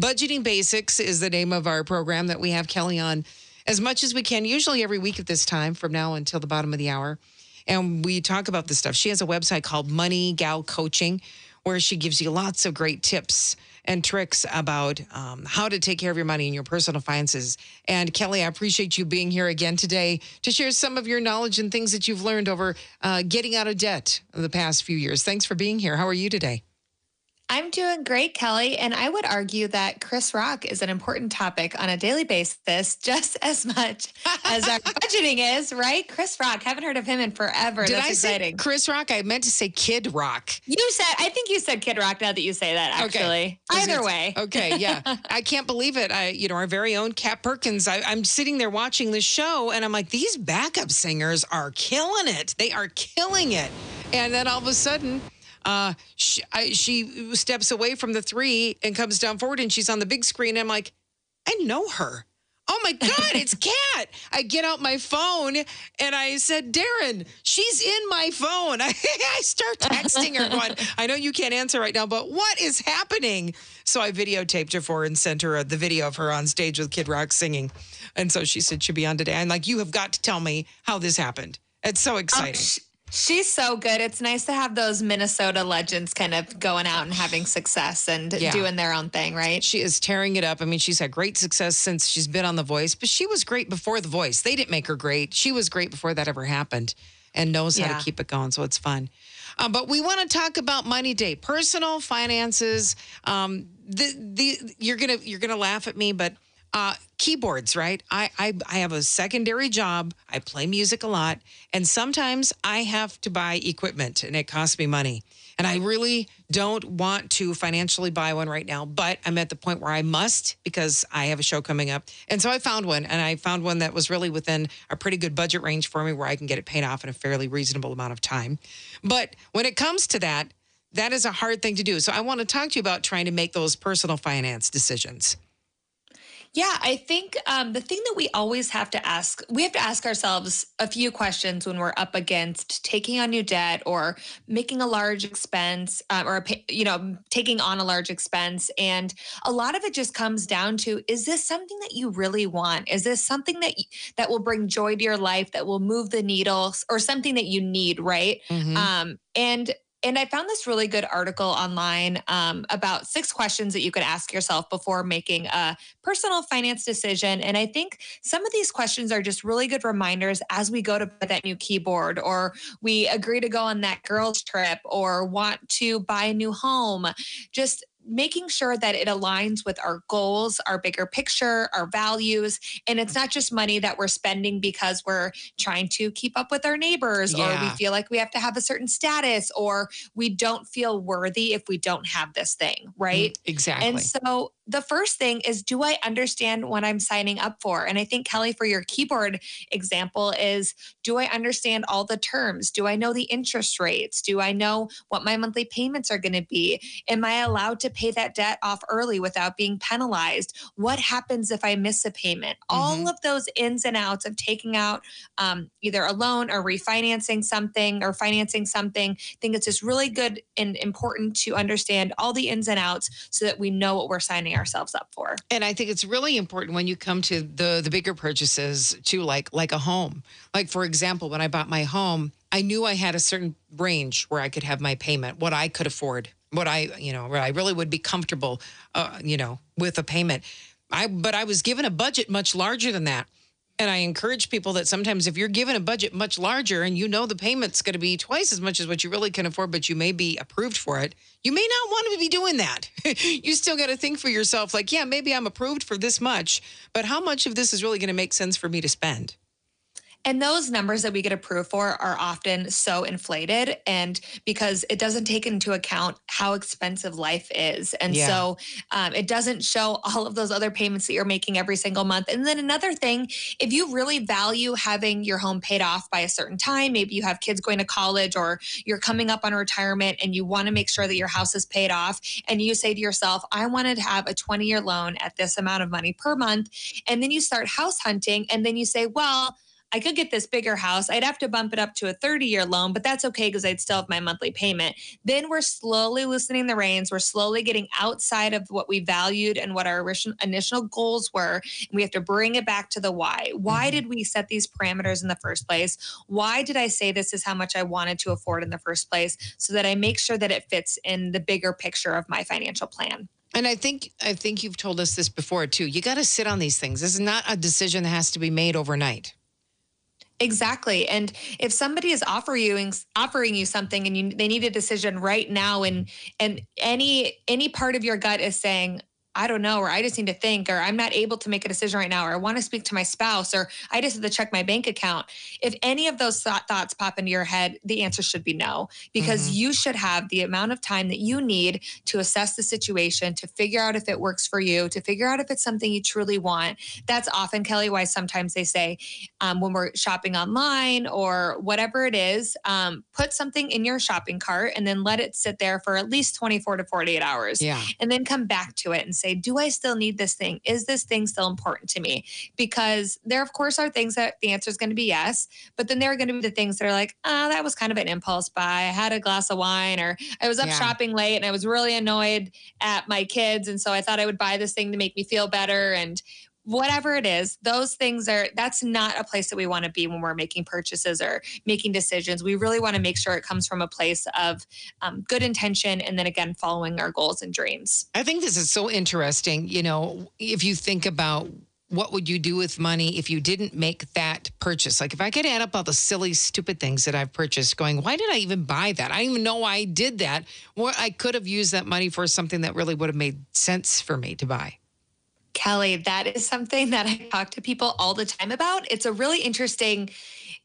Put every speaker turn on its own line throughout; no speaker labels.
Budgeting Basics is the name of our program that we have Kelly on as much as we can, usually every week at this time from now until the bottom of the hour. And we talk about this stuff. She has a website called Money Gal Coaching where she gives you lots of great tips and tricks about um, how to take care of your money and your personal finances. And Kelly, I appreciate you being here again today to share some of your knowledge and things that you've learned over uh, getting out of debt in the past few years. Thanks for being here. How are you today?
I'm doing great, Kelly. And I would argue that Chris Rock is an important topic on a daily basis, just as much as our budgeting is, right? Chris Rock. Haven't heard of him in forever.
Did
That's
I
exciting.
say Chris Rock? I meant to say Kid Rock.
You said, I think you said Kid Rock now that you say that, actually.
Okay.
Either way.
Okay, yeah. I can't believe it. I, you know, our very own Kat Perkins. I, I'm sitting there watching the show and I'm like, these backup singers are killing it. They are killing it. And then all of a sudden, uh, she, I, she steps away from the three and comes down forward and she's on the big screen. And I'm like, I know her. Oh my God, it's Kat. I get out my phone and I said, Darren, she's in my phone. I, I start texting her going, I know you can't answer right now, but what is happening? So I videotaped her for her and sent her the video of her on stage with Kid Rock singing. And so she said she'll be on today. I'm like, you have got to tell me how this happened. It's so exciting.
sh- She's so good. It's nice to have those Minnesota legends kind of going out and having success and
Yeah.
doing their own thing, right?
She is tearing it up. I mean, she's had great success since she's been on The Voice, but she was great before The Voice. They didn't make her great. She was great before that ever happened and knows how to keep it going. So it's fun. Um, but we want to talk about money day, personal finances. Um, the, the, you're gonna you're gonna laugh at me, but uh, keyboards, right? I, I I have a secondary job. I play music a lot, and sometimes I have to buy equipment, and it costs me money. And I really don't want to financially buy one right now, but I'm at the point where I must because I have a show coming up. And so I found one, and I found one that was really within a pretty good budget range for me where I can get it paid off in a fairly reasonable amount of time. But when it comes to that, that is a hard thing to do. So I want to talk to you about trying to make those personal finance decisions.
Yeah, I think um, the thing that we always have to ask, we have to ask ourselves a few questions when we're up against taking on new debt or making a large expense um, or, a, you know, taking on a large expense. And a lot of it just comes down to, is this something that you really want? Is this something that, that will bring joy to your life, that will move the needle or something that you need, right?
Mhm.
Um, and and I found this really good article online um, about six questions that you could ask yourself before making a personal finance decision. And I think some of these questions are just really good reminders as we go to buy that new keyboard, or we agree to go on that girls' trip, or want to buy a new home. Just making sure that it aligns with our goals, our bigger picture, our values. And it's not just money that we're spending because we're trying to keep up with our neighbors or we feel like we have to have a certain status or we don't feel worthy if we don't have this thing, mm, right?
Exactly.
And so the first thing is do I understand what I'm signing up for? And I think Kelly for your keyboard example is do I understand all the terms? Do I know the interest rates? Do I know what my monthly payments are going to be? Am I allowed to pay that debt off early without being penalized? What happens if I miss a payment? All of those ins and outs of taking out um, either a loan or refinancing something or financing something. I think it's just really good and important to understand all the ins and outs so that we know what we're signing ourselves up for.
And I think it's really important when you come to the the bigger purchases too, like like a home. Like for example, when I bought my home, I knew I had a certain range where I could have my payment, what I could afford, what I you know, where I really would be comfortable, uh, you know, with a payment. I but I was given a budget much larger than that. And I encourage people that sometimes if you're given a budget much larger and you know the payment's going to be twice as much as what you really can afford, but you may be approved for it, you may not want to be doing that. you still got to think for yourself, like, yeah, maybe I'm approved for this much, but how much of this is really going to make sense for me to spend?
And those numbers that we get approved for are often so inflated and because it doesn't take into account how expensive life is. And
Yeah.
so um, it doesn't show all of those other payments that you're making every single month. And then another thing, if you really value having your home paid off by a certain time, maybe you have kids going to college or you're coming up on retirement and you want to make sure that your house is paid off and you say to yourself, I wanted to have a 20 year loan at this amount of money per month. And then you start house hunting and then you say, well, I could get this bigger house. I'd have to bump it up to a 30 year loan, but that's okay because I'd still have my monthly payment. Then we're slowly loosening the reins. We're slowly getting outside of what we valued and what our initial goals were. And we have to bring it back to the why. Why mm-hmm. did we set these parameters in the first place? Why did I say this is how much I wanted to afford in the first place so that I make sure that it fits in the bigger picture of my financial plan?
And I think I think you've told us this before too. You got to sit on these things. This is not a decision that has to be made overnight.
Exactly. And if somebody is offering you offering you something and you they need a decision right now and and any any part of your gut is saying I don't know, or I just need to think, or I'm not able to make a decision right now, or I want to speak to my spouse, or I just have to check my bank account. If any of those th- thoughts pop into your head, the answer should be no, because mm-hmm. you should have the amount of time that you need to assess the situation, to figure out if it works for you, to figure out if it's something you truly want. That's often, Kelly, why sometimes they say um, when we're shopping online or whatever it is, um, put something in your shopping cart and then let it sit there for at least 24 to 48 hours.
Yeah.
And then come back to it and say, do I still need this thing? Is this thing still important to me? Because there, of course, are things that the answer is going to be yes, but then there are going to be the things that are like, oh, that was kind of an impulse buy. I had a glass of wine, or I was up yeah. shopping late and I was really annoyed at my kids. And so I thought I would buy this thing to make me feel better. And whatever it is, those things are, that's not a place that we want to be when we're making purchases or making decisions. We really want to make sure it comes from a place of um, good intention and then again, following our goals and dreams.
I think this is so interesting. You know, if you think about what would you do with money if you didn't make that purchase? Like if I could add up all the silly, stupid things that I've purchased, going, why did I even buy that? I didn't even know I did that. Or I could have used that money for something that really would have made sense for me to buy.
Kelly, that is something that I talk to people all the time about. It's a really interesting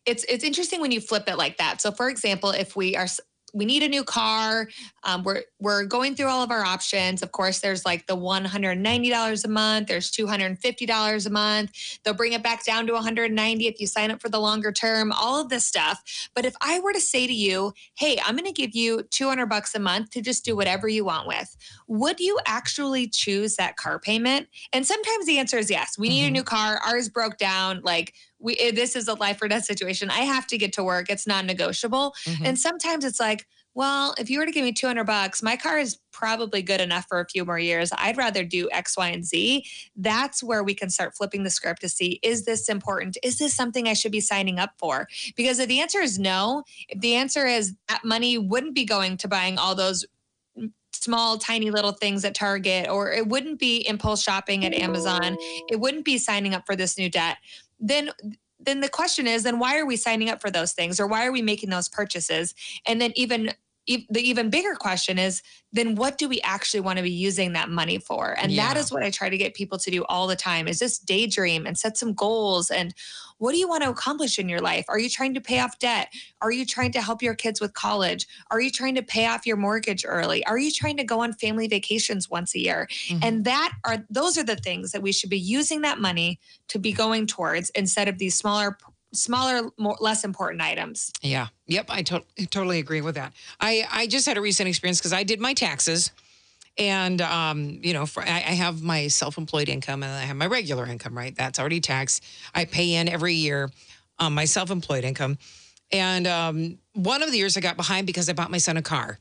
it's it's interesting when you flip it like that. So for example, if we are we need a new car. Um, we're we're going through all of our options. Of course, there's like the $190 a month. There's $250 a month. They'll bring it back down to 190 if you sign up for the longer term. All of this stuff. But if I were to say to you, "Hey, I'm going to give you 200 bucks a month to just do whatever you want with," would you actually choose that car payment? And sometimes the answer is yes. We need mm-hmm. a new car. Ours broke down. Like we eh, this is a life or death situation. I have to get to work. It's non-negotiable. Mm-hmm. And sometimes it's like, well, if you were to give me 200 bucks, my car is probably good enough for a few more years. I'd rather do X, Y, and Z. That's where we can start flipping the script to see is this important? Is this something I should be signing up for? Because if the answer is no, if the answer is that money wouldn't be going to buying all those small, tiny little things at Target, or it wouldn't be impulse shopping at Amazon, it wouldn't be signing up for this new debt. Then then the question is then why are we signing up for those things or why are we making those purchases? And then even the even bigger question is then what do we actually want to be using that money for? And yeah. that is what i try to get people to do all the time is just daydream and set some goals and what do you want to accomplish in your life? Are you trying to pay off debt? Are you trying to help your kids with college? Are you trying to pay off your mortgage early? Are you trying to go on family vacations once a year? Mm-hmm. and that are those are the things that we should be using that money to be going towards instead of these smaller smaller, more less important items.
Yeah. Yep. I to- totally agree with that. I I just had a recent experience because I did my taxes. And um, you know, for, I, I have my self-employed income and I have my regular income, right? That's already taxed. I pay in every year on my self-employed income. And um, one of the years I got behind because I bought my son a car.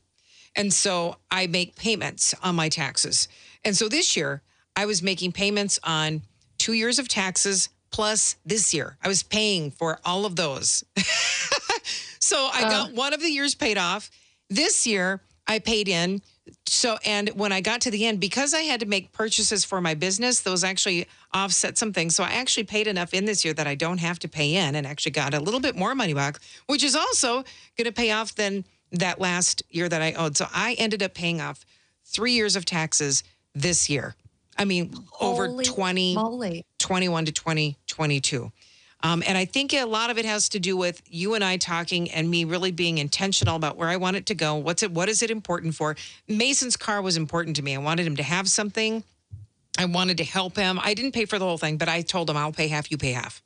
And so I make payments on my taxes. And so this year I was making payments on two years of taxes plus this year. I was paying for all of those. so I got uh. one of the years paid off. This year I paid in. So, and when I got to the end, because I had to make purchases for my business, those actually offset some things. So I actually paid enough in this year that I don't have to pay in and actually got a little bit more money back, which is also going to pay off than that last year that I owed. So I ended up paying off three years of taxes this year. I mean, Holy over 20, moly. 21 to 2022. Um, and I think a lot of it has to do with you and I talking and me really being intentional about where I want it to go. What's it? What is it important for? Mason's car was important to me. I wanted him to have something. I wanted to help him. I didn't pay for the whole thing, but I told him I'll pay half, you pay half.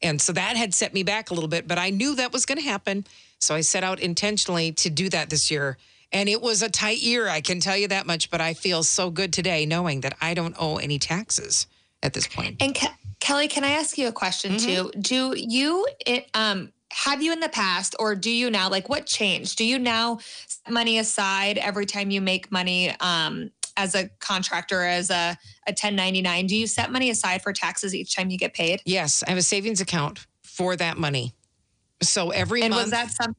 And so that had set me back a little bit, but I knew that was going to happen. So I set out intentionally to do that this year. And it was a tight year, I can tell you that much, but I feel so good today knowing that I don't owe any taxes at this point.
And Kelly, can I ask you a question mm-hmm. too? Do you it um have you in the past or do you now like what changed? Do you now set money aside every time you make money um as a contractor as a, a 1099 do you set money aside for taxes each time you get paid
yes i have a savings account for that money so every
and
month
was that something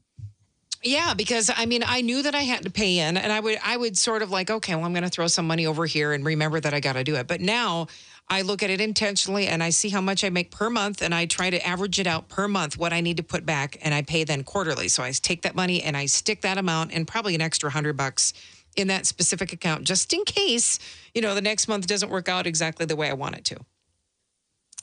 yeah, because I mean, I knew that I had to pay in, and I would, I would sort of like, okay, well, I'm going to throw some money over here and remember that I got to do it. But now, I look at it intentionally, and I see how much I make per month, and I try to average it out per month what I need to put back, and I pay then quarterly. So I take that money and I stick that amount and probably an extra hundred bucks in that specific account, just in case you know the next month doesn't work out exactly the way I want it to.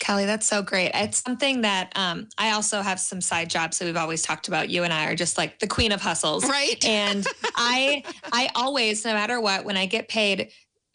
Kelly, that's so great. It's something that um, I also have some side jobs that we've always talked about. You and I are just like the queen of hustles,
right?
And I, I always, no matter what, when I get paid,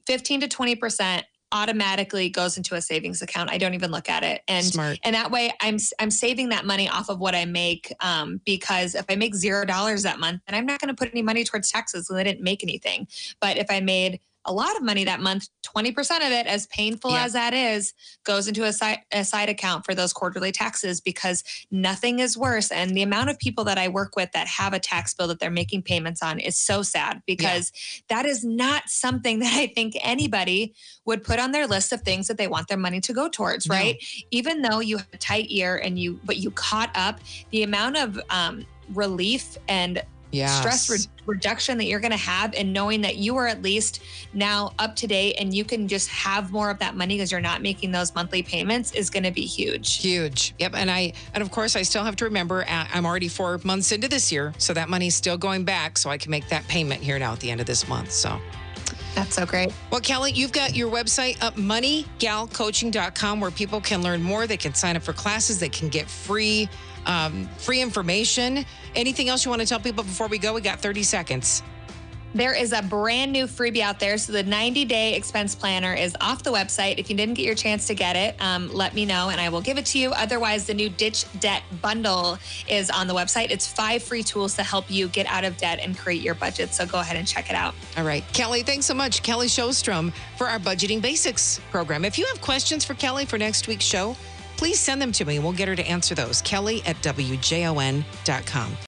fifteen to twenty percent automatically goes into a savings account. I don't even look at it, and
Smart.
and that way I'm I'm saving that money off of what I make. Um, because if I make zero dollars that month, then I'm not going to put any money towards taxes, and I didn't make anything. But if I made a lot of money that month, 20% of it, as painful yeah. as that is, goes into a side, a side account for those quarterly taxes because nothing is worse. And the amount of people that I work with that have a tax bill that they're making payments on is so sad because yeah. that is not something that I think anybody would put on their list of things that they want their money to go towards, right? No. Even though you have a tight year and you, but you caught up, the amount of um, relief and yes. stress re- reduction that you're going to have and knowing that you are at least now up to date and you can just have more of that money because you're not making those monthly payments is going to be huge.
Huge. Yep and i and of course i still have to remember uh, i'm already four months into this year so that money's still going back so i can make that payment here now at the end of this month so
that's so great.
Well, Kelly, you've got your website up, moneygalcoaching.com, where people can learn more. They can sign up for classes. They can get free um, free information. Anything else you want to tell people before we go? We got 30 seconds.
There is a brand new freebie out there. So the 90 day expense planner is off the website. If you didn't get your chance to get it, um, let me know and I will give it to you. Otherwise, the new Ditch Debt Bundle is on the website. It's five free tools to help you get out of debt and create your budget. So go ahead and check it out.
All right. Kelly, thanks so much. Kelly Showstrom for our Budgeting Basics program. If you have questions for Kelly for next week's show, please send them to me. We'll get her to answer those. Kelly at WJON.com.